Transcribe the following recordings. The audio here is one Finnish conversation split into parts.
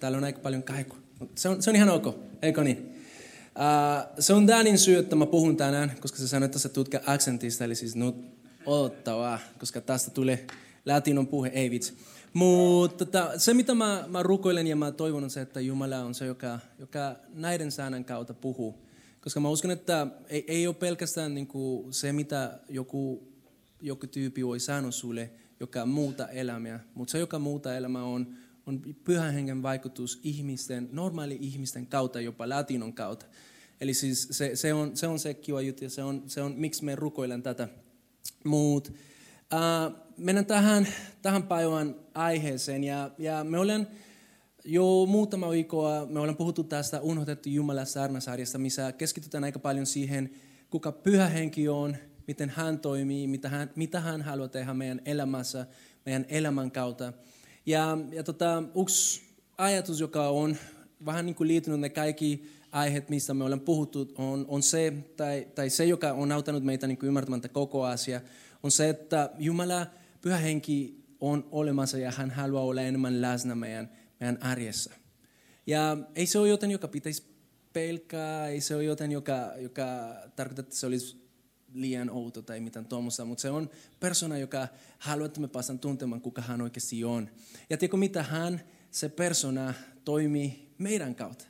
Täällä on aika paljon kaikua. Se on, se on ihan ok, eikö niin? Uh, se on Danin syy, että mä puhun tänään, koska se sanoi, että sä tutkii accentista, eli siis nyt odottavaa, koska tästä tulee latinon puhe, ei vitsi. Mutta tota, se, mitä mä, mä rukoilen ja mä toivon on se, että Jumala on se, joka, joka näiden säännön kautta puhuu. Koska mä uskon, että ei, ei ole pelkästään niin kuin se, mitä joku, joku tyyppi voi sanoa sulle, joka muuta elämää, mutta se, joka muuta elämää on, on pyhän hengen vaikutus ihmisten, normaali ihmisten kautta, jopa latinon kautta. Eli siis se, se, on, se on se kiva juttu ja se on, se on miksi me rukoilen tätä. Mut, äh, mennään tähän, tähän päivän aiheeseen ja, ja me olen jo muutama viikkoa, me ollaan puhuttu tästä Unohdettu Jumala saarnasarjasta, missä keskitytään aika paljon siihen, kuka pyhä henki on, miten hän toimii, mitä hän, mitä hän haluaa tehdä meidän elämässä, meidän elämän kautta. Ja, ja tota, yksi ajatus, joka on vähän niin kuin liittynyt ne kaikki aiheet, mistä me ollaan puhuttu, on, on se, tai, tai se, joka on auttanut meitä niin kuin ymmärtämään koko asia, on se, että Jumala, pyhä henki on olemassa ja hän haluaa olla enemmän läsnä meidän, meidän arjessa. Ja ei se ole joten, joka pitäisi pelkää, ei se ole joten, joka, joka tarkoittaa, että se olisi liian outo tai mitään tuommoista, mutta se on persona, joka haluaa, että me päästään tuntemaan, kuka hän oikeasti on. Ja tiedätkö mitä hän, se persona, toimii meidän kautta.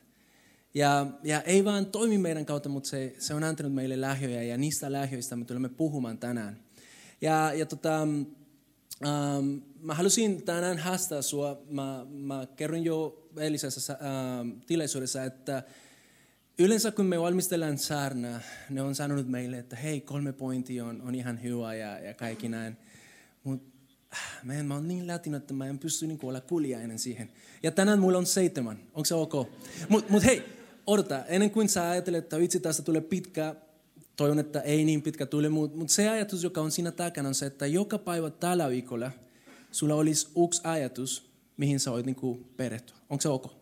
Ja, ja ei vaan toimi meidän kautta, mutta se, se on antanut meille lähjöjä ja niistä lähjöistä me tulemme puhumaan tänään. Ja, ja tota, ähm, mä halusin tänään haastaa sua. Mä, mä kerron jo eilisessä ähm, tilaisuudessa, että yleensä kun me valmistellaan saarnaa, ne on sanonut meille, että hei, kolme pointti on, on ihan hyvä ja, ja kaikki näin. Mutta äh, mä, mä oon niin latino, että mä en pysty niin olla kuljainen siihen. Ja tänään mulla on seitsemän. Onko se ok? Mutta mut hei, odota. Ennen kuin sä ajattelet, että itse tästä tulee pitkä, toivon, että ei niin pitkä tule, mutta mut se ajatus, joka on siinä takana, on se, että joka päivä tällä viikolla sulla olisi yksi ajatus, mihin sä voit niin perehtyä. Onko se ok?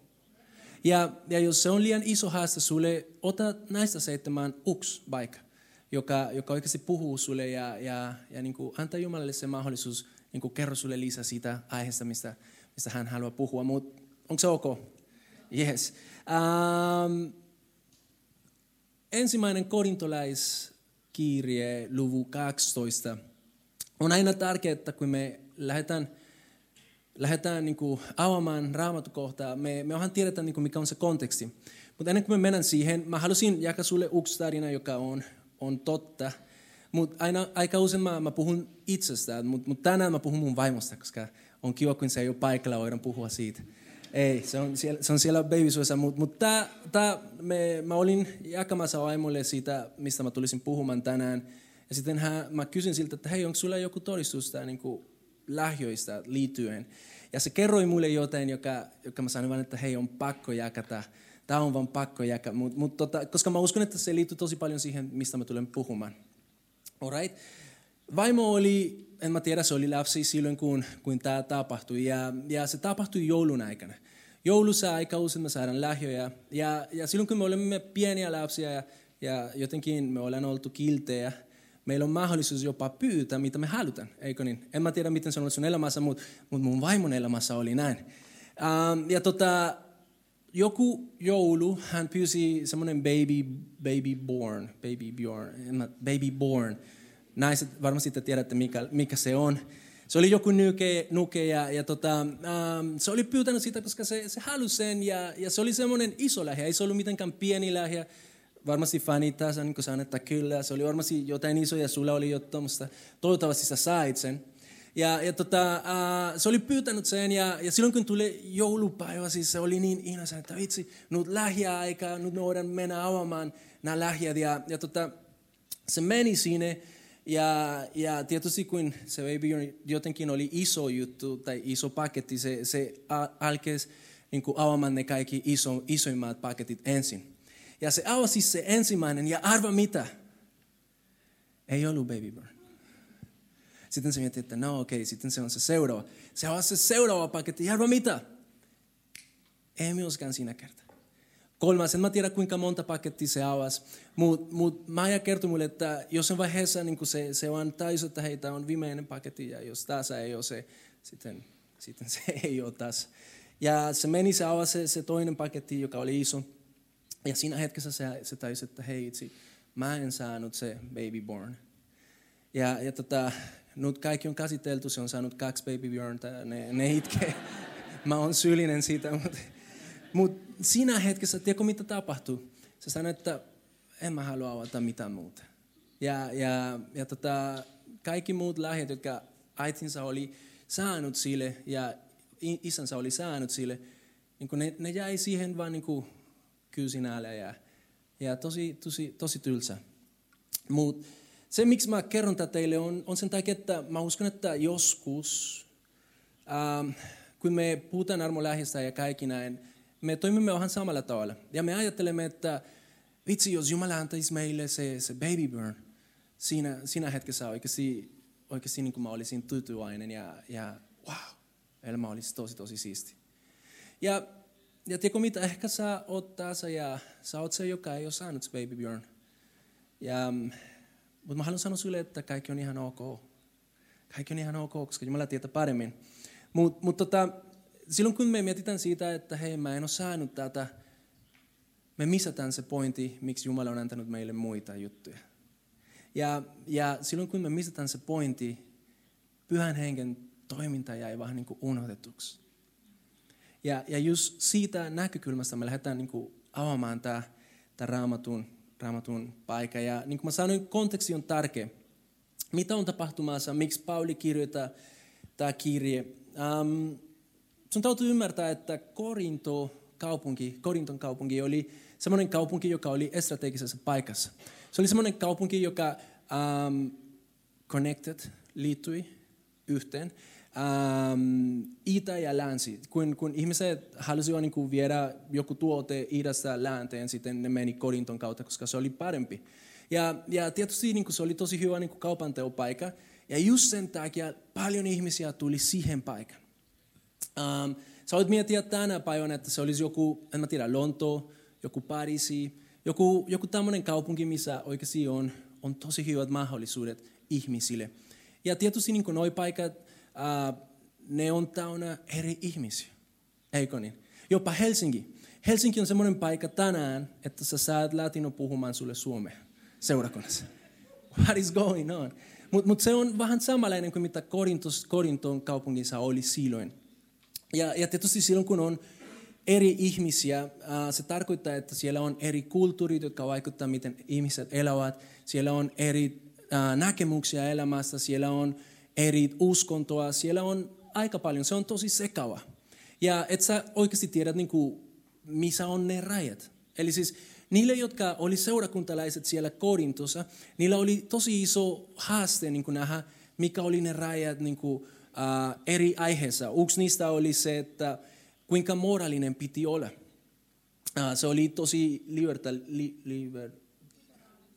Ja, ja jos se on liian iso haaste sulle, ota näistä seitsemän yksi vaikka, joka, joka oikeasti puhuu sulle ja, ja, ja niin kuin antaa Jumalalle se mahdollisuus niin kuin kerro sulle lisää siitä aiheesta, mistä, mistä hän haluaa puhua. Mutta onko se ok? Yes. Um, ensimmäinen korintolaiskirje, luvu 12. On aina tärkeää, kun me lähdetään lähdetään niin kuin avaamaan raamatukohtaa, me, me onhan tiedetään, niin kuin mikä on se konteksti. Mutta ennen kuin me mennään siihen, mä halusin jakaa sulle yksi tarina, joka on, on totta. Mutta aina, aika usein mä, mä puhun itsestään, mutta mut tänään mä puhun mun vaimosta, koska on kiva, kun se ei ole paikalla, voidaan puhua siitä. Ei, se on siellä, se on siellä babysuossa, mutta mut tää, tää, me, mä olin jakamassa vaimolle siitä, mistä mä tulisin puhumaan tänään. Ja sitten hän, mä kysyin siltä, että hei, onko sulla joku todistus tää, niin kuin, lahjoista liittyen. Ja se kerroi mulle jotain, joka, joka mä sanoin vaan, että hei, on pakko jakata. Tämä on vaan pakko jakaa. Mut, mut tota, koska mä uskon, että se liittyy tosi paljon siihen, mistä mä tulen puhumaan. Alright. Vaimo oli, en mä tiedä, se oli lapsi silloin, kun, kun tämä tapahtui. Ja, ja se tapahtui joulun aikana. Joulussa aika usein me saadaan lahjoja. Ja, ja silloin, kun me olemme pieniä lapsia ja, ja jotenkin me ollaan oltu kiltejä, meillä on mahdollisuus jopa pyytää, mitä me halutaan, eikö niin? En mä tiedä, miten se on sun elämässä, mutta, mutta mun vaimon elämässä oli näin. Ähm, ja tota, joku joulu hän pyysi semmoinen baby, baby born, baby born, baby born. Naiset varmasti te tiedätte, mikä, mikä se on. Se oli joku nuke, nuke ja, ja tota, ähm, se oli pyytänyt sitä, koska se, se halusi sen ja, ja se oli semmoinen iso lähjä, ei se ollut mitenkään pieni lähjä varmasti fanit niin sanoin, että kyllä, se oli varmasti jotain isoja ja sulla oli jo tuommoista, toivottavasti sä sait sen. Ja, ja tota, uh, se oli pyytänyt sen ja, ja silloin kun tuli joulupäivä, siis se oli niin ihana, että vitsi, nyt lähiaika, nyt me voidaan mennä avaamaan nämä lähiät. Ja, ja tota, se meni sinne ja, ja tietysti kun se baby jotenkin oli iso juttu tai iso paketti, se, se alkesi niin avaamaan ne kaikki iso, isoimmat paketit ensin. Ja se avasi se ensimmäinen, ja arva mitä? Ei ollut baby burn. Sitten se mietti, että no okei, okay, sitten se on se seuraava. Se on se seuraava paketti, ja arva mitä? Ei myöskään siinä kertaa. Kolmas, en mä tiedä kuinka monta pakettia se avasi, mutta mut Maija kertoi mulle, että jossain vaiheessa niin se, se vaan taisi, että hei, tämä on viimeinen paketti, ja jos tässä ei ole se, sitten, sitten se ei ole tässä. Ja se meni, se avasi se, se toinen paketti, joka oli iso. Ja siinä hetkessä se, se taisi, että hei itse, mä en saanut se baby born. Ja, ja tota, nyt kaikki on käsitelty, se on saanut kaksi baby born, ne, ne itkee. mä oon syyllinen siitä, mutta mutta siinä hetkessä, tiedätkö mitä tapahtuu? Se sanoi, että en mä halua avata mitään muuta. Ja, ja, ja tota, kaikki muut lähet, jotka äitinsä oli saanut sille ja isänsä oli saanut sille, niin ne, ne jäi siihen vaan niin kyysin alle ja, ja tosi, tosi, tosi tylsä. Mutta se, miksi mä kerron tätä teille, on, on sen takia, että mä uskon, että joskus, ähm, kun me puhutaan armolähistä ja kaikki näin, me toimimme vähän samalla tavalla. Ja me ajattelemme, että vitsi, jos Jumala antaisi meille se, se baby burn, siinä, siinä hetkessä oikeasti, oikeasti niin kuin mä olisin tyytyväinen ja, ja wow, elämä olisi tosi tosi siisti. Ja, ja tiedätkö mitä, ehkä sä oot tässä ja sä oot se, joka ei ole saanut baby burn. Ja, mutta mä haluan sanoa sulle, että kaikki on ihan ok. Kaikki on ihan ok, koska Jumala tietää paremmin. Mutta mut tota, silloin kun me mietitään siitä, että hei mä en ole saanut tätä, me missataan se pointti, miksi Jumala on antanut meille muita juttuja. Ja, ja silloin kun me missataan se pointti, pyhän hengen toiminta jäi vähän niin kuin unohdetuksi. Ja, ja just siitä näkökulmasta me lähdetään niin kuin avaamaan tämä, tämä raamatun, raamatun paikka. Ja niin kuin mä sanoin, konteksti on tärkeä. Mitä on tapahtumassa, miksi Pauli kirjoittaa tämä kirje? Um, sun täytyy ymmärtää, että Korinto kaupunki, Korinton kaupunki oli semmoinen kaupunki, joka oli strategisessa paikassa. Se oli semmoinen kaupunki, joka um, connected, liittyi yhteen. Um, itä ja länsi. Kun, kun ihmiset halusivat niin viedä joku tuote idästä länteen, sitten ne meni Korinton kautta, koska se oli parempi. Ja, ja tietysti niin kuin se oli tosi hyvä niin kuin kaupanteopaikka. Ja just sen takia paljon ihmisiä tuli siihen paikkaan. Um, sä voit miettiä tänä päivänä, että se olisi joku, en mä tiedä, Lonto, joku Pariisi, joku, joku tämmöinen kaupunki, missä oikeasti on, on tosi hyvät mahdollisuudet ihmisille. Ja tietysti niin nuo paikat, uh, ne on täynnä eri ihmisiä, eikö niin? Jopa Helsinki. Helsinki on semmoinen paikka tänään, että sä saat latino puhumaan sulle suomea seurakunnassa. What is going on? Mutta mut se on vähän samanlainen kuin mitä Korintos, Korinton kaupungissa oli silloin. Ja, ja tietysti silloin, kun on eri ihmisiä, se tarkoittaa, että siellä on eri kulttuurit, jotka vaikuttavat, miten ihmiset elävät. Siellä on eri näkemyksiä elämästä, siellä on eri uskontoa, siellä on aika paljon. Se on tosi sekava. Ja et sä oikeasti tiedät, niin kuin, missä on ne rajat. Eli siis niille, jotka oli seurakuntalaiset siellä Korintossa, niillä oli tosi iso haaste niin kuin nähdä, mikä oli ne rajat niin kuin, uh, eri aiheessa. Yksi niistä oli se, että kuinka moraalinen piti olla. Uh, se oli tosi liberta, li, liber,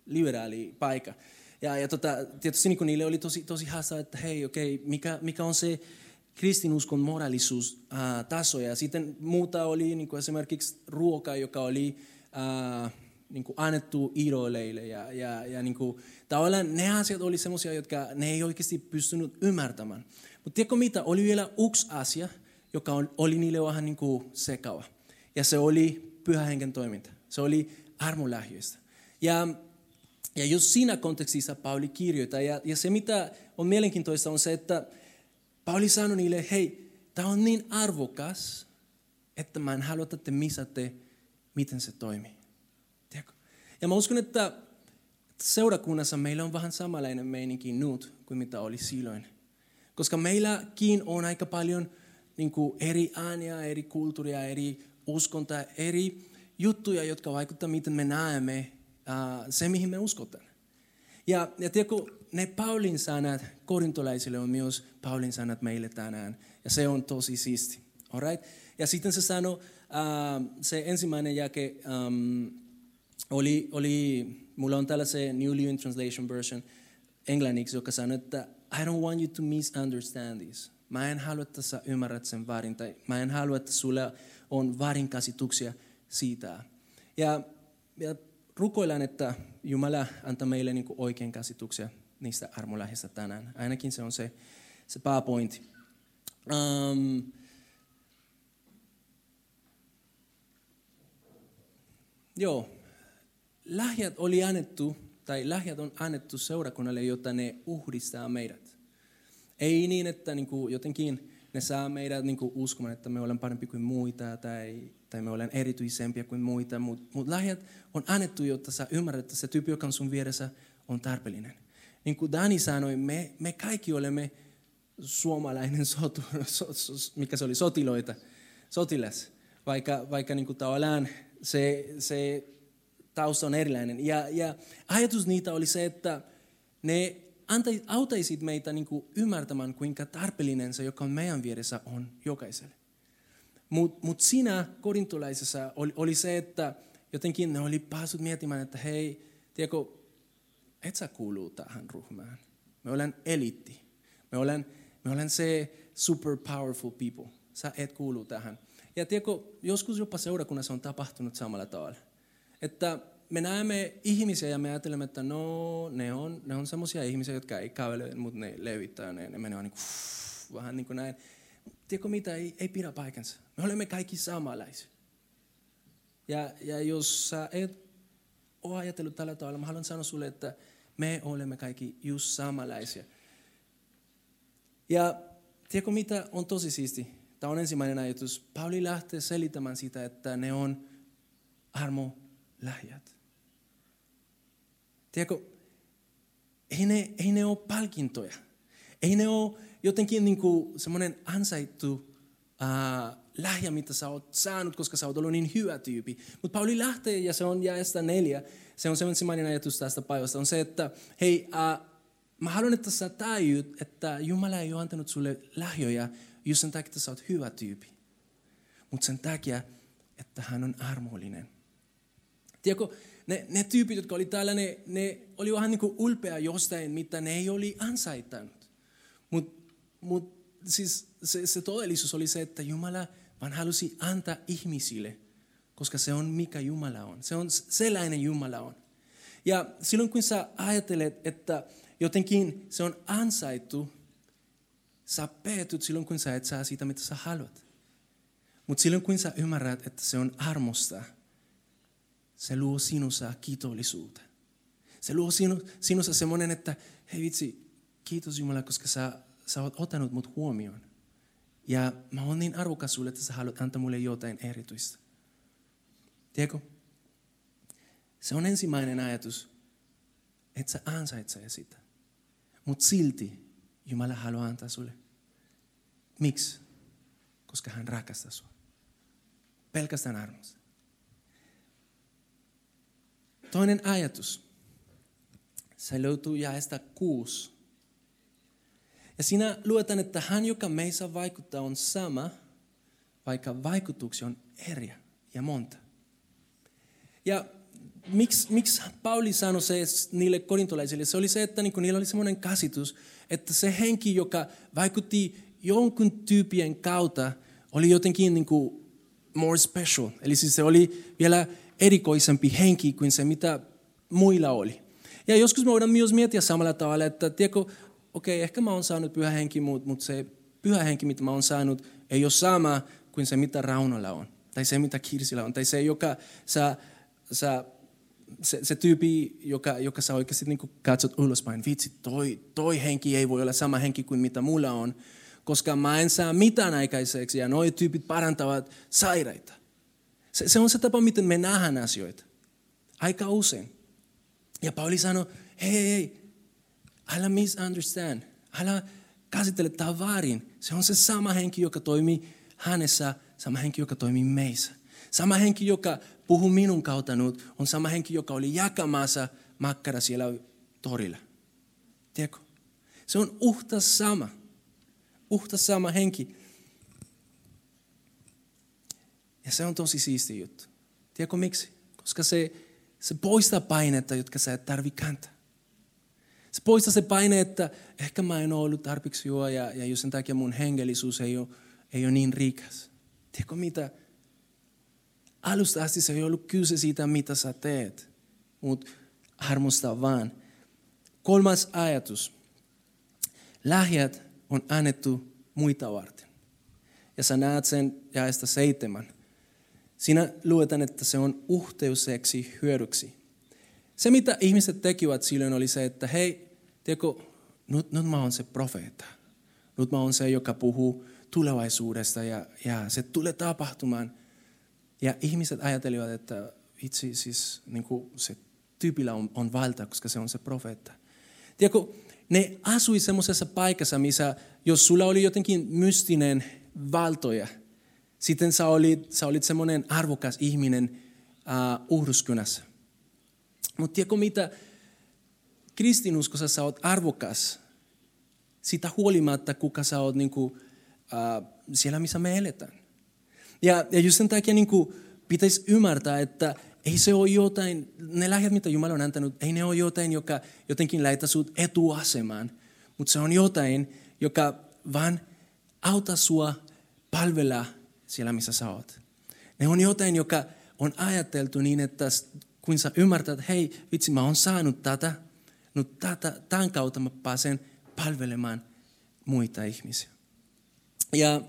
liberaali paikka. Ja, ja tota, tietysti niin niille oli tosi, tosi haasta, että hei, okei, okay, mikä, mikä on se kristinuskon moraalisuus uh, taso. Ja sitten muuta oli niin kuin esimerkiksi ruoka, joka oli uh, niin kuin annettu idoleille. Ja, ja, ja niin kuin, tavallaan ne asiat oli sellaisia, jotka ne ei oikeasti pystynyt ymmärtämään. Mutta tiedätkö mitä? Oli vielä yksi asia, joka oli niille vähän niin kuin sekava. Ja se oli pyhä hengen toiminta. Se oli armolähjöistä. Ja, ja jos siinä kontekstissa Pauli kirjoittaa, ja, ja se mitä on mielenkiintoista on se, että Pauli sanoi niille, hei, tämä on niin arvokas, että mä en halua, että te misatte, miten se toimii. Tiedätkö? Ja mä uskon, että seurakunnassa meillä on vähän samanlainen meininki nyt kuin mitä oli silloin. Koska meilläkin on aika paljon niin kuin eri ääniä, eri kulttuuria, eri uskontoja, eri juttuja, jotka vaikuttavat, miten me näemme se, mihin me uskotaan. Ja, ja tiedätkö, ne Paulin sanat korintolaisille on myös Paulin sanat meille tänään. Ja se on tosi siisti. Alright? Ja sitten se sanoi, äh, se ensimmäinen jake ähm, oli, oli, mulla on täällä se New Living Translation version englanniksi, joka sanoi, että I don't want you to misunderstand this. Mä en halua, että sä ymmärrät sen väärin, tai mä en halua, että sulla on väärinkäsityksiä siitä. Ja, ja rukoillaan, että Jumala antaa meille niin oikein käsityksiä niistä armolähistä tänään. Ainakin se on se, se pääpointti. Um, joo, lahjat oli annettu, tai lahjat on annettu seurakunnalle, jotta ne uhdistaa meidät. Ei niin, että niin kuin jotenkin ne saa meidät niin kuin uskomaan, että me olemme parempi kuin muita tai, tai me olemme erityisempiä kuin muita. Mutta mut lahjat on annettu, jotta sä ymmärrät, että se tyyppi, joka on sun vieressä, on tarpeellinen. Niin kuin Dani sanoi, me, me kaikki olemme suomalainen sotu, so, so, mikä se oli, sotiloita, sotilas. Vaikka, vaikka niin kuin tavallaan se, se tausta on erilainen. Ja, ja ajatus niitä oli se, että ne autaisit meitä niin kuin ymmärtämään, kuinka tarpeellinen se, joka on meidän vieressä, on jokaiselle. Mutta mut siinä korintolaisessa oli, oli se, että jotenkin ne oli päässyt miettimään, että hei, tiedätkö, et sä kuuluu tähän ryhmään. Me olen eliitti. Me olen, me olen se super powerful people. Sä et kuulu tähän. Ja tiedätkö, joskus jopa seurakunnassa on tapahtunut samalla tavalla. Että me näemme ihmisiä ja me ajattelemme, että no, ne on, ne on semmoisia ihmisiä, jotka ei kävele, mutta ne levittää ne, ne menee niin kuin, vähän niin kuin näin. Tiedätkö mitä, ei, ei pidä paikansa. Me olemme kaikki samanlaisia. Ja, ja jos sä et ole ajatellut tällä tavalla, mä haluan sanoa sulle, että me olemme kaikki just samanlaisia. Ja tiedätkö mitä on tosi siisti? Tämä on ensimmäinen ajatus. Pauli lähtee selittämään sitä, että ne on armo lähjät. Tiedätkö, ei ne, ei ne ole palkintoja. Ei ne ole jotenkin niin kuin semmoinen ansaittu uh, lähjä, mitä sä oot saanut, koska sä oot ollut niin hyvä tyyppi. Mutta Pauli lähtee, ja se on jaesta neljä, se on se ensimmäinen ajatus tästä päivästä, on se, että hei, uh, mä haluan, että sä tajut, että Jumala ei ole antanut sulle lahjoja just sen takia, että sä oot hyvä tyyppi. Mutta sen takia, että hän on armollinen. Tiedätkö, ne, ne tyypit, jotka oli täällä, ne, ne oli vähän niin kuin ulpea jostain, mitä ne ei oli ansaittanut. Mutta mut, siis se, se todellisuus oli se, että Jumala vaan halusi antaa ihmisille, koska se on mikä Jumala on. Se on sellainen Jumala on. Ja silloin kun sä ajattelet, että jotenkin se on ansaittu, sä peetyt silloin kun sä et saa siitä, mitä sä haluat. Mutta silloin kun sä ymmärrät, että se on armosta, se luo sinussa kiitollisuutta. Se luo sinu, sinussa semmoinen, että hei vitsi, kiitos Jumala, koska sä, sä oot ottanut mut huomioon. Ja mä oon niin arvokas sulle, että sä haluat antaa mulle jotain erityistä. Tiedätkö? Se on ensimmäinen ajatus, että sä ansaitsee sitä. Mutta silti Jumala haluaa antaa sulle. Miksi? Koska hän rakastaa sinua. Pelkästään armosta. Toinen ajatus. Se löytyy jaesta kuusi. Ja siinä luetaan, että hän, joka meissä vaikuttaa, on sama, vaikka vaikutuksia on eri ja monta. Ja miksi, miksi Pauli sanoi se niille korintolaisille? Se oli se, että niinku, niillä oli semmoinen käsitys, että se henki, joka vaikutti jonkun tyypien kautta, oli jotenkin niinku more special. Eli siis se oli vielä erikoisempi henki kuin se, mitä muilla oli. Ja joskus me voidaan myös miettiä samalla tavalla, että tiedätkö, okei, okay, ehkä mä oon saanut pyhä henki, mutta se pyhä henki, mitä mä oon saanut, ei ole sama kuin se, mitä Raunolla on. Tai se, mitä Kirsillä on. Tai se, joka sä, sä se, se tyyppi, joka, joka sä oikeasti niin katsot ulospäin, vitsi, toi, toi henki ei voi olla sama henki kuin mitä mulla on, koska mä en saa mitään aikaiseksi ja noi tyypit parantavat sairaita. Se, se on se tapa, miten me nähdään asioita. Aika usein. Ja Pauli sanoi, hei, hei, hei, älä misunderstand. Älä käsittele tämä väärin. Se on se sama henki, joka toimii hänessä, sama henki, joka toimii meissä. Sama henki, joka puhuu minun kautta nyt, on sama henki, joka oli jakamassa makkara siellä torilla. Tiedätkö? Se on uhta sama. Uhta sama henki. Ja se on tosi siisti juttu. Tiedätkö miksi? Koska se, se poistaa painetta, jotka sä et tarvi kääntää. Se poistaa se paine, että ehkä mä en ole ollut tarpeeksi juo ja, ja jos sen takia mun hengellisuus ei ole, ei ole niin rikas. Tiedätkö mitä? Alusta asti se ei ollut kyse siitä, mitä sä teet, mutta armosta vaan. Kolmas ajatus. Lähjät on annettu muita varten. Ja sä näet sen jaesta seitsemän. Siinä luetaan, että se on uhteuseksi hyödyksi. Se, mitä ihmiset tekivät silloin, oli se, että hei, tiedätkö, nyt, nyt mä oon se profeetta. Nyt mä oon se, joka puhuu tulevaisuudesta ja, ja se tulee tapahtumaan. Ja ihmiset ajattelivat, että itse siis niin kuin se tyypillä on, on valta, koska se on se profeetta. Tiedätkö, ne asui semmoisessa paikassa, missä jos sulla oli jotenkin mystinen valtoja, sitten sä olit, sä olit semmoinen arvokas ihminen uh. Mutta tiedätkö mitä? Kristinuskossa sä oot arvokas sitä huolimatta, kuka sä oot niin kuin, uh, siellä, missä me eletään. Ja, ja just sen takia niin kuin, pitäisi ymmärtää, että ei se ole jotain, ne lähdet, mitä Jumala on antanut, ei ne ole jotain, joka jotenkin laita sut etuasemaan. Mutta se on jotain, joka vaan auta sua palvella siellä, missä sä oot. Ne on jotain, joka on ajateltu niin, että kun sä ymmärtät, että hei, vitsi, mä oon saanut tätä, no tätä, tämän kautta mä pääsen palvelemaan muita ihmisiä. Ja,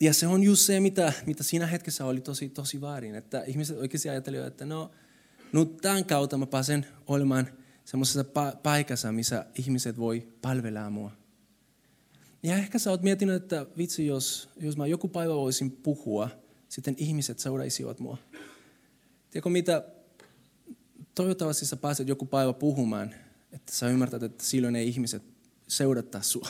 ja se on just se, mitä, mitä siinä hetkessä oli tosi, tosi väärin, että ihmiset oikeasti ajattelivat, että no, no tämän kautta mä pääsen olemaan semmoisessa pa- paikassa, missä ihmiset voi palvella mua. Ja ehkä sä oot miettinyt, että vitsi, jos, jos mä joku päivä voisin puhua, sitten ihmiset seuraisivat mua. Tiedätkö mitä? Toivottavasti sä pääset joku päivä puhumaan, että sä ymmärtät, että silloin ei ihmiset seurata sua.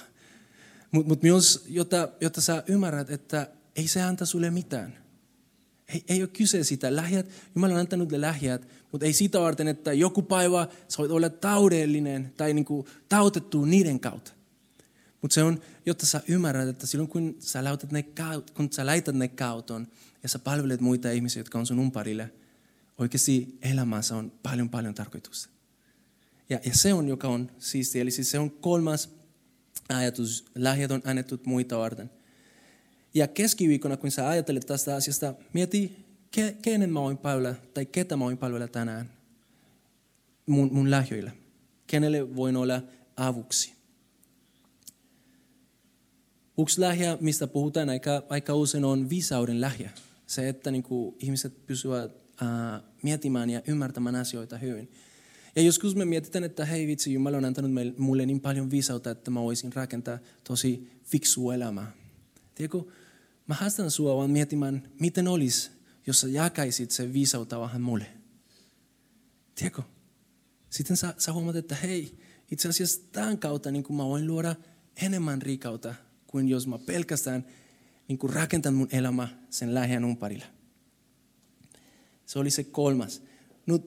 Mutta mut myös, jotta, jotta sä ymmärrät, että ei se anta sulle mitään. Ei, ei ole kyse sitä. Lähjät, Jumala on antanut ne lähjät, mutta ei sitä varten, että joku päivä sä voit olla taudellinen tai niinku tautettu niiden kautta. Mutta se on, jotta sä ymmärrät, että silloin kun sä, ne, kun sä laitat ne kauton ja sä palvelet muita ihmisiä, jotka on sun umparille, oikeasti elämässä on paljon paljon tarkoitusta. Ja, ja se on, joka on siisti. Eli siis se on kolmas ajatus. Lahjat on annettu muita varten. Ja keskiviikkona, kun sä ajattelet tästä asiasta, mieti, ke, kenen mä voin palvella, tai ketä mä voin palvella tänään mun, mun lahjoilla. Kenelle voin olla avuksi. Yksi lahja, mistä puhutaan aika, aika usein, on viisauden lahja. Se, että niin kuin, ihmiset pysyvät äh, miettimään ja ymmärtämään asioita hyvin. Ja joskus me mietitään, että hei vitsi, Jumala on antanut mulle niin paljon viisautta, että mä voisin rakentaa tosi fiksu elämää. Tiedätkö, mä haastan sua vaan miettimään, miten olisi, jos sä jakaisit sen viisautta vähän mulle. Tiedätkö? Sitten sä, sä huomaat, että hei, itse asiassa tämän kautta niin mä voin luoda enemmän rikautta kuin jos mä pelkästään niin kuin rakentan mun elämä sen lähien umparilla. Se oli se kolmas. Nyt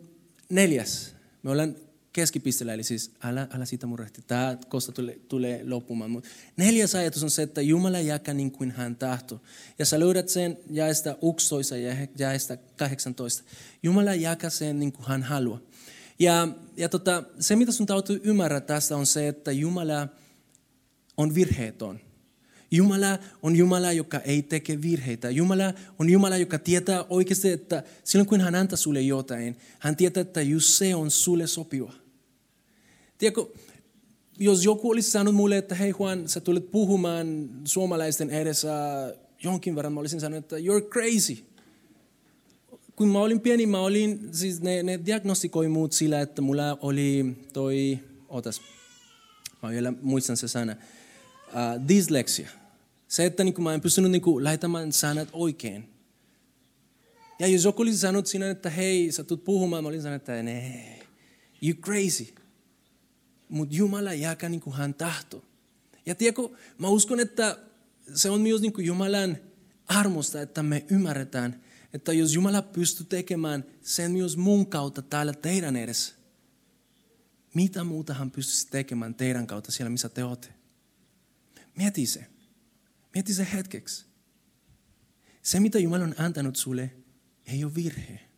neljäs. Me ollaan keskipisteellä, eli siis älä, älä siitä murehti. Tämä kosta tulee, tulee loppumaan. Mutta neljäs ajatus on se, että Jumala jakaa niin kuin hän tahtoo. Ja sä löydät sen jaesta 11 ja jaesta 18. Jumala jakaa sen niin kuin hän haluaa. Ja, ja tota, se, mitä sun täytyy ymmärrä tästä, on se, että Jumala on virheetön. Jumala on Jumala, joka ei teke virheitä. Jumala on Jumala, joka tietää oikeasti, että silloin kun hän antaa sulle jotain, hän tietää, että just se on sulle sopiva. Tiedätkö, jos joku olisi sanonut mulle, että hei Juan, sä tulet puhumaan suomalaisten edessä jonkin verran, mä olisin sanonut, että you're crazy. Kun mä olin pieni, mä olin, siis ne, ne diagnostikoi muut sillä, että mulla oli toi, otas, mä vielä muistan se sana, uh, dyslexia. Se, että niin kuin mä en pystynyt niin kuin, laitamaan sanat oikein. Ja jos joku olisi sanonut sinä, että hei, sä tulet puhumaan, mä olisin sanonut, että nee, you crazy. Mutta Jumala jakaa niin kuin hän tahto. Ja tiedätkö, mä uskon, että se on myös niin kuin Jumalan armosta, että me ymmärretään, että jos Jumala pystyy tekemään sen myös mun kautta täällä teidän edessä, mitä muuta hän pystyisi tekemään teidän kautta siellä, missä te olette? Mieti se. Mieti se hetkeksi. Se, mitä Jumala on antanut sulle, ei ole virhe.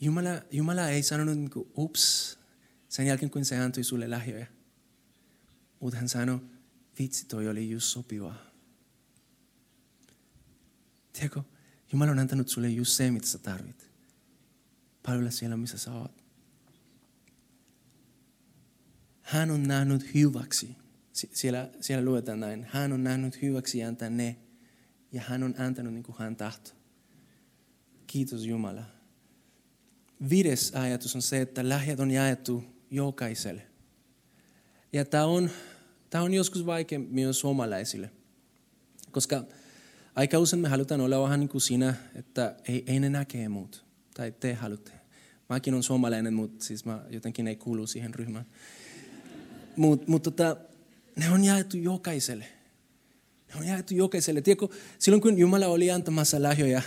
Jumala, Jumala ei sanonut, niin kuin, ups, sen jälkeen kun se antoi sulle lahjoja. Mutta hän sanoi, vitsi toi oli just sopivaa. Tiedätkö, Jumala on antanut sulle just se, mitä sä tarvit. Palvella siellä, missä sä oot. Hän on nähnyt hyväksi. Siellä, siellä luetaan näin. Hän on nähnyt hyväksi antaa ne. Ja hän on antanut niin kuin hän tahtoo. Kiitos Jumala. Viides ajatus on se, että lahjat on jaettu jokaiselle. Ja tämä on, tämä on joskus vaikea myös suomalaisille. Koska aika usein me halutaan olla vähän niin kuin siinä, että ei, ei ne näkee muut. Tai te haluatte. Mäkin on suomalainen, mutta siis mä jotenkin ei kuulu siihen ryhmään. Mutta mut tota, ne on jaettu jokaiselle. Ne on jaettu jokaiselle. Tiedätkö, silloin kun Jumala oli antamassa lahjoja,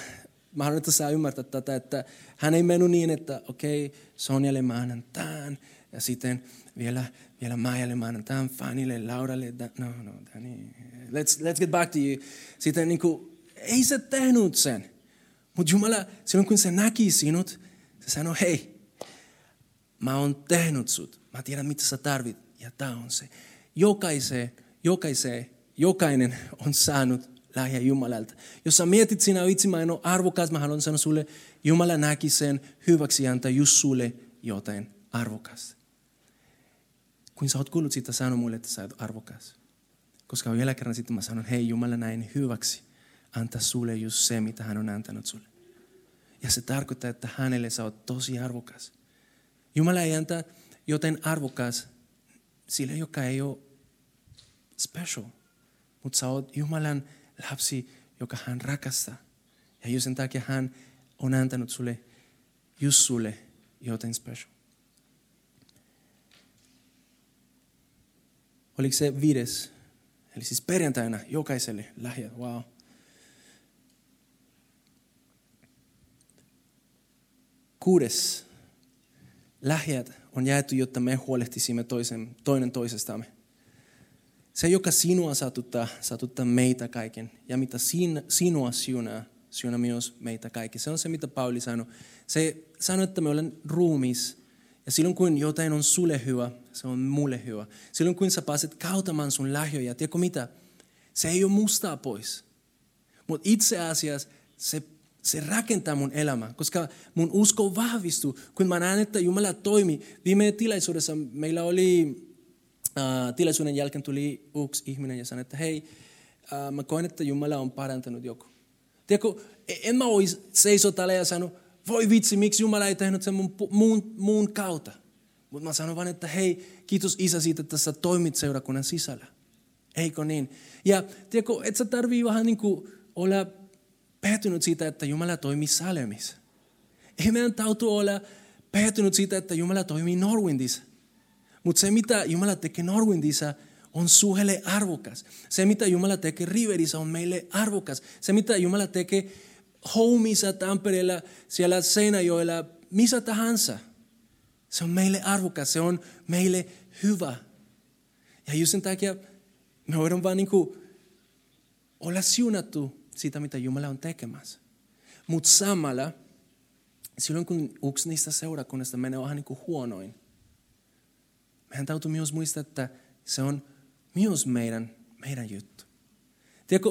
mä haluan, että saa ymmärtää tätä, että hän ei mennyt niin, että okei, okay, Sonjalle mä annan tämän, ja sitten vielä, vielä Maijalle mä annan tämän, Fanille, Lauralle, no, no, niin. let's, let's get back to you. Sitten niin kuin, ei se tehnyt sen. Mutta Jumala, silloin kun se näki sinut, se sanoi, hei, mä oon tehnyt sut. Mä tiedän, mitä sä tarvit. Ja tämä on se. Jokaiseen, jokaiseen, jokainen on saanut lahja Jumalalta. Jos sä mietit sinä itse, mä en ole arvokas, mä haluan sanoa sulle, Jumala näki sen hyväksi antaa just sulle jotain arvokas. Kun sä oot kuullut siitä, sano mulle, että sä oot arvokas. Koska vielä kerran sitten mä sanon, hei Jumala näin hyväksi antaa sulle just se, mitä hän on antanut sulle. Ja se tarkoittaa, että hänelle sä oot tosi arvokas. Jumala ei antaa joten arvokas sille, joka ei ole special. Mutta sä oot Jumalan lapsi, joka hän rakastaa. Ja just sen takia hän on antanut sulle, just sulle, joten special. Oliko se viides? Eli siis perjantaina jokaiselle lahja. Wow. Kuudes. Lahjat on jaettu, jotta me huolehtisimme toisen, toinen toisestamme. Se, joka sinua satuttaa, satuttaa meitä kaiken. Ja mitä sin, sinua siunaa, siunaa myös meitä kaikki. Se on se, mitä Pauli sanoi. Se sanoi, että me olen ruumis. Ja silloin kun jotain on sulle hyvä, se on mulle hyvä. Silloin kun sä pääset kautamaan sun lahjoja, tiedätkö mitä? Se ei ole mustaa pois. Mutta itse asiassa se se rakentaa mun elämää, koska mun usko vahvistuu, kun mä näen, että Jumala toimi. Viime tilaisuudessa meillä oli, tilaisuuden jälkeen tuli yksi ihminen ja sanoi, että hei, äh, mä koen, että Jumala on parantanut joku. Tiedätkö, en mä olisi seiso täällä ja sanonut, voi vitsi, miksi Jumala ei tehnyt sen mun, muun, muun kautta. Mutta mä sanon vaan, että hei, kiitos Isä siitä, että sä toimit seurakunnan sisällä. Eikö niin? Ja tiedätkö, et sä tarvii vähän niin kuin olla pettynyt siitä, että Jumala toimii Salemissa. Ei meidän tautu olla pettynyt siitä, että Jumala toimii Norwindissa. Mutta se, mitä Jumala tekee Norwindissa, on suhelle arvokas. Se, mitä Jumala tekee Riverissa, on meille arvokas. Se, mitä Jumala tekee Homeissa, Tampereella, siellä Seinäjoella, missä tahansa. Se on meille arvokas, se on meille hyvä. Ja just sen takia me voidaan vaan niin kuin olla siunattu siitä, mitä Jumala on tekemässä. Mutta samalla, silloin kun yksi niistä seurakunnista menee vähän niin kuin huonoin, meidän täytyy myös muistaa, että se on myös meidän, meidän juttu. Tiedätkö,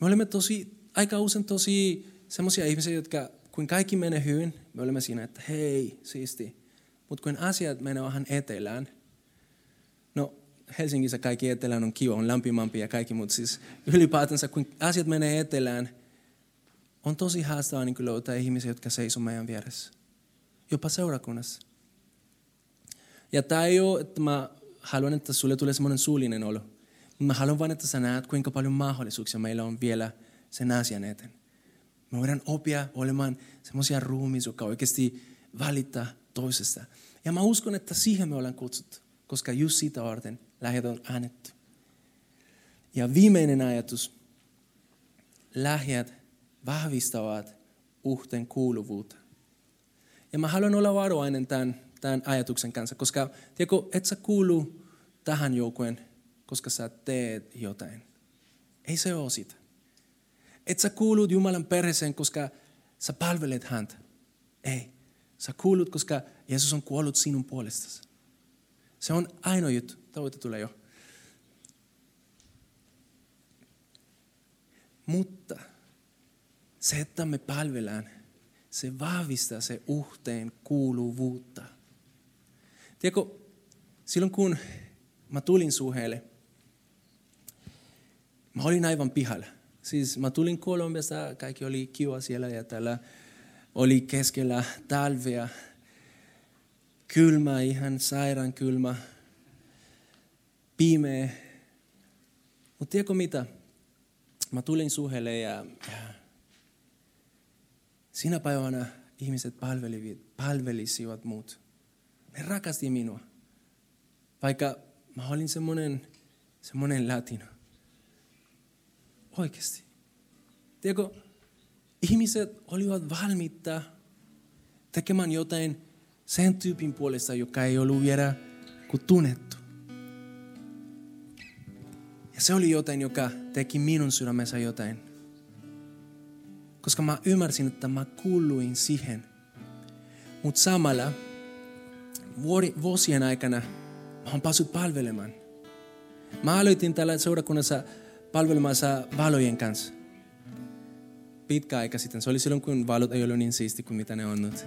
me olemme tosi, aika usein tosi semmoisia ihmisiä, jotka kun kaikki menee hyvin, me olemme siinä, että hei, siisti. Mutta kun asiat menee vähän etelään, no Helsingissä kaikki etelään on kiva, on lämpimämpi ja kaikki, mutta siis ylipäätänsä kun asiat menee etelään, on tosi haastavaa niin löytää ihmisiä, jotka seisoo meidän vieressä. Jopa seurakunnassa. Ja tämä ei ole, että mä haluan, että sulle tulee semmoinen suullinen olo. Mä haluan vain, että sä näet, kuinka paljon mahdollisuuksia meillä on vielä sen asian eteen. Me voidaan oppia olemaan semmoisia ruumiin, jotka oikeasti välittää toisesta. Ja mä uskon, että siihen me ollaan kutsuttu, koska just siitä varten Lähet on annettu. Ja viimeinen ajatus. Lähjät vahvistavat uhten kuuluvuutta. Ja mä haluan olla varovainen tämän, tämän ajatuksen kanssa, koska tiedätkö, et sä kuulu tähän joukkueen, koska sä teet jotain. Ei se ole sitä. Et sä kuulut Jumalan perheeseen, koska sä palvelet häntä. Ei. Sä kuulut, koska Jeesus on kuollut sinun puolestasi. Se on ainoa juttu. Tavoite tulee jo. Mutta se, että me palvellaan, se vahvistaa se uhteen kuuluvuutta. Tiedätkö, silloin kun mä tulin suheelle, mä olin aivan pihalla. Siis mä tulin Kolumbiasta, kaikki oli kiva siellä ja täällä oli keskellä talvea. Kylmä, ihan sairaan kylmä, pimeä. Mutta tiedätkö mitä? Mä tulin suhelle ja, Sinä päivänä ihmiset palvelisivat muut. Ne rakasti minua. Vaikka mä olin semmoinen, semmoinen latino. Oikeasti. Tiedätkö, ihmiset olivat valmiita tekemään jotain sen tyypin puolesta, joka ei ollut vielä tunnettu. Ja se oli jotain, joka teki minun sydämessä jotain. Koska mä ymmärsin, että mä kuuluin siihen. Mutta samalla vuosien aikana mä oon päässyt palvelemaan. Mä aloitin tällä seurakunnassa palvelemassa valojen kanssa. Pitkä aika sitten. Se oli silloin, kun valot ei ollut niin siisti kuin mitä ne on nyt.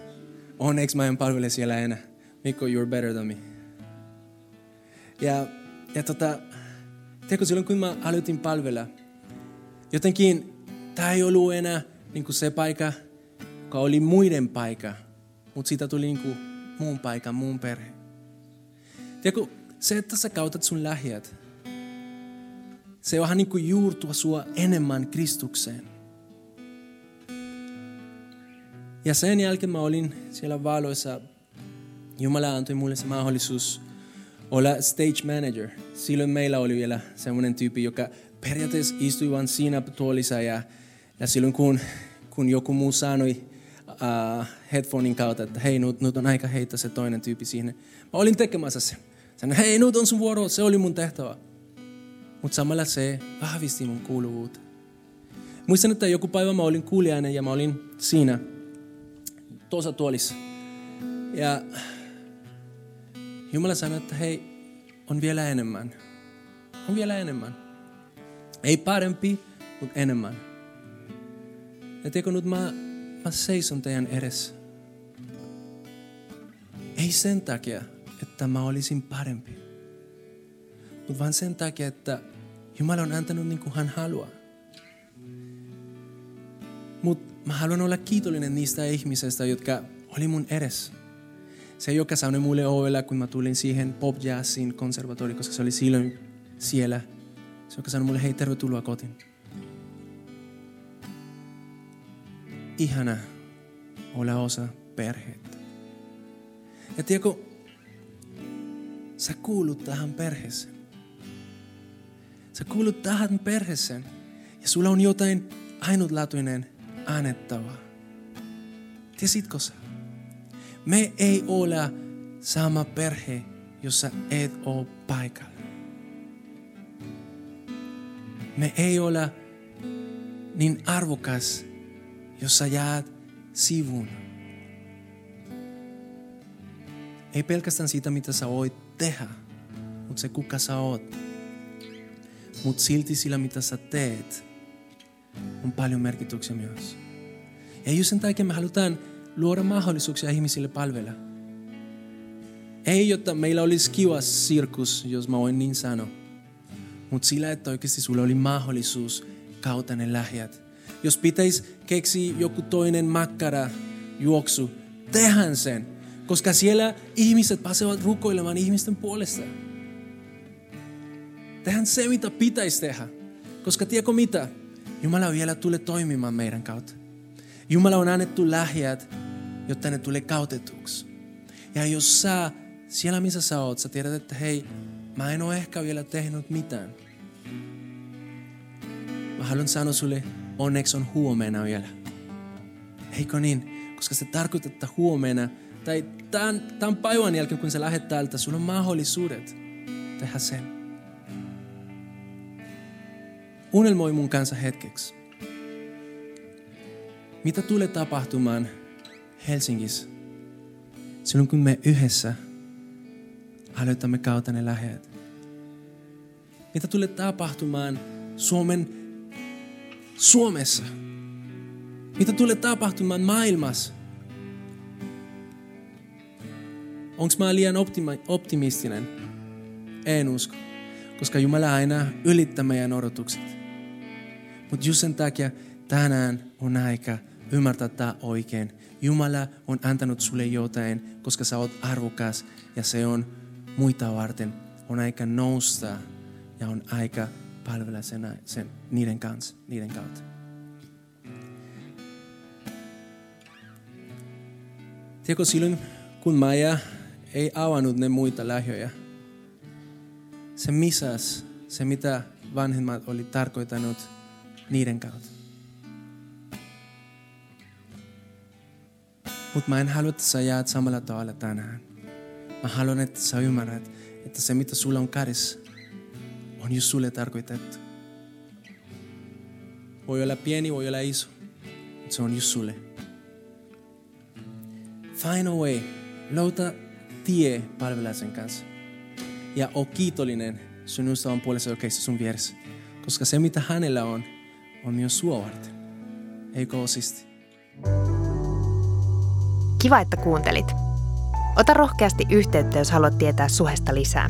Onneksi mä en palvele siellä enää. Mikko, you're better than me. Ja, ja tota, tiedätkö, silloin kun mä aloitin palvella, jotenkin tämä ei ollut enää niin kuin se paikka, joka oli muiden paikka, mutta siitä tuli niin kuin muun paikka, muun perhe. Tiedätkö, se, että sä kautat sun lähiöt, se vähän niin kuin juurtua sua enemmän Kristukseen. Ja sen jälkeen mä olin siellä valoissa. Jumala antoi mulle se mahdollisuus olla stage manager. Silloin meillä oli vielä semmoinen tyyppi, joka periaatteessa istui vain siinä tuolissa ja ja silloin kun, kun joku muu sanoi uh, headphonein kautta, että hei, nyt, nyt on aika heittää se toinen tyyppi siihen. Mä olin tekemässä se. Sanoin, hei, nyt on sun vuoro, se oli mun tehtävä. Mutta samalla se vahvisti mun kuuluvuutta. Muistan, että joku päivä mä olin kuulijainen ja mä olin siinä tuossa tuolissa. Ja Jumala sanoi, että hei, on vielä enemmän. On vielä enemmän. Ei parempi, mutta enemmän. Ja tiedätkö nyt mä, mä seison teidän edessä. Ei sen takia, että mä olisin parempi. Mutta vaan sen takia, että Jumala on antanut niin kuin hän haluaa. Mutta mä haluan olla kiitollinen niistä ihmisistä, jotka oli mun edessä. Se, joka sanoi mulle ovella, kun mä tulin siihen pop jazzin konservatoriin, koska se oli silloin siellä. Se, joka sanoi mulle, hei, tervetuloa kotiin. Ihana olla osa perhettä. Ja tiedätkö, sä kuulut tähän perheeseen. Sä kuulut tähän perheeseen ja sulla on jotain ainutlaatuinen annettavaa. Tiesitkö sä? Me ei ole sama perhe, jossa et ole paikalla. Me ei ole niin arvokas jos sä jäät. Ei pelkästään siitä, mitä sä voit tehdä, mutta se kuka sä oot. Mutta silti sillä, mitä sä teet, on paljon merkityksiä myös. Ja just sen takia me halutaan luoda mahdollisuuksia ihmisille palvella. Ei, jotta meillä olisi kiva sirkus, jos mä voin niin sanoa. Mutta sillä, että oikeasti sulla oli mahdollisuus kautta ne lähiöt jos pitäisi keksiä joku toinen makkara juoksu, tehän sen. Koska siellä ihmiset pääsevät rukoilemaan ihmisten puolesta. Tehän se, mitä pitäisi tehdä. Koska tiedätkö mitä? Jumala vielä tulee toimimaan meidän kautta. Jumala on annettu lähiöt, jotta ne tulee kautetuksi. Ja jos sä, siellä missä sä oot, sä tiedät, että hei, mä en ole ehkä vielä tehnyt mitään. Mä haluan sanoa sulle, onneksi on huomenna vielä. Eikö niin? Koska se tarkoittaa, että huomenna tai tämän, tämän päivän jälkeen, kun sä lähdet täältä, sulla on mahdollisuudet tehdä sen. Unelmoi mun kanssa hetkeksi. Mitä tulee tapahtumaan Helsingissä? Silloin kun me yhdessä aloitamme kautta ne lähet. Mitä tulee tapahtumaan Suomen Suomessa? Mitä tulee tapahtumaan maailmassa? Onko mä liian optimistinen? En usko. Koska Jumala aina ylittää meidän odotukset. Mutta just sen takia tänään on aika ymmärtää tämä oikein. Jumala on antanut sulle jotain, koska sä oot arvokas ja se on muita varten. On aika nousta ja on aika palvella sen, sen, niiden kanssa, niiden kautta. Tiedätkö, silloin kun Maja ei avannut ne muita lahjoja, se misas se, mitä vanhemmat oli tarkoittanut niiden kautta. Mutta mä en halua, että sä jäät samalla tavalla tänään. Mä haluan, että sä ymmärrät, että se mitä sulla on kädessä, on just sulle tarkoitettu. Voi olla pieni, voi olla iso, mutta se on just sulle. Find a way. Louta tie palvella sen kanssa. Ja o kiitollinen sun ystävän puolesta, joka sun vieressä. Koska se, mitä hänellä on, on myös sua varten. Eikö ole siisti? Kiva, että kuuntelit. Ota rohkeasti yhteyttä, jos haluat tietää Suhesta lisää.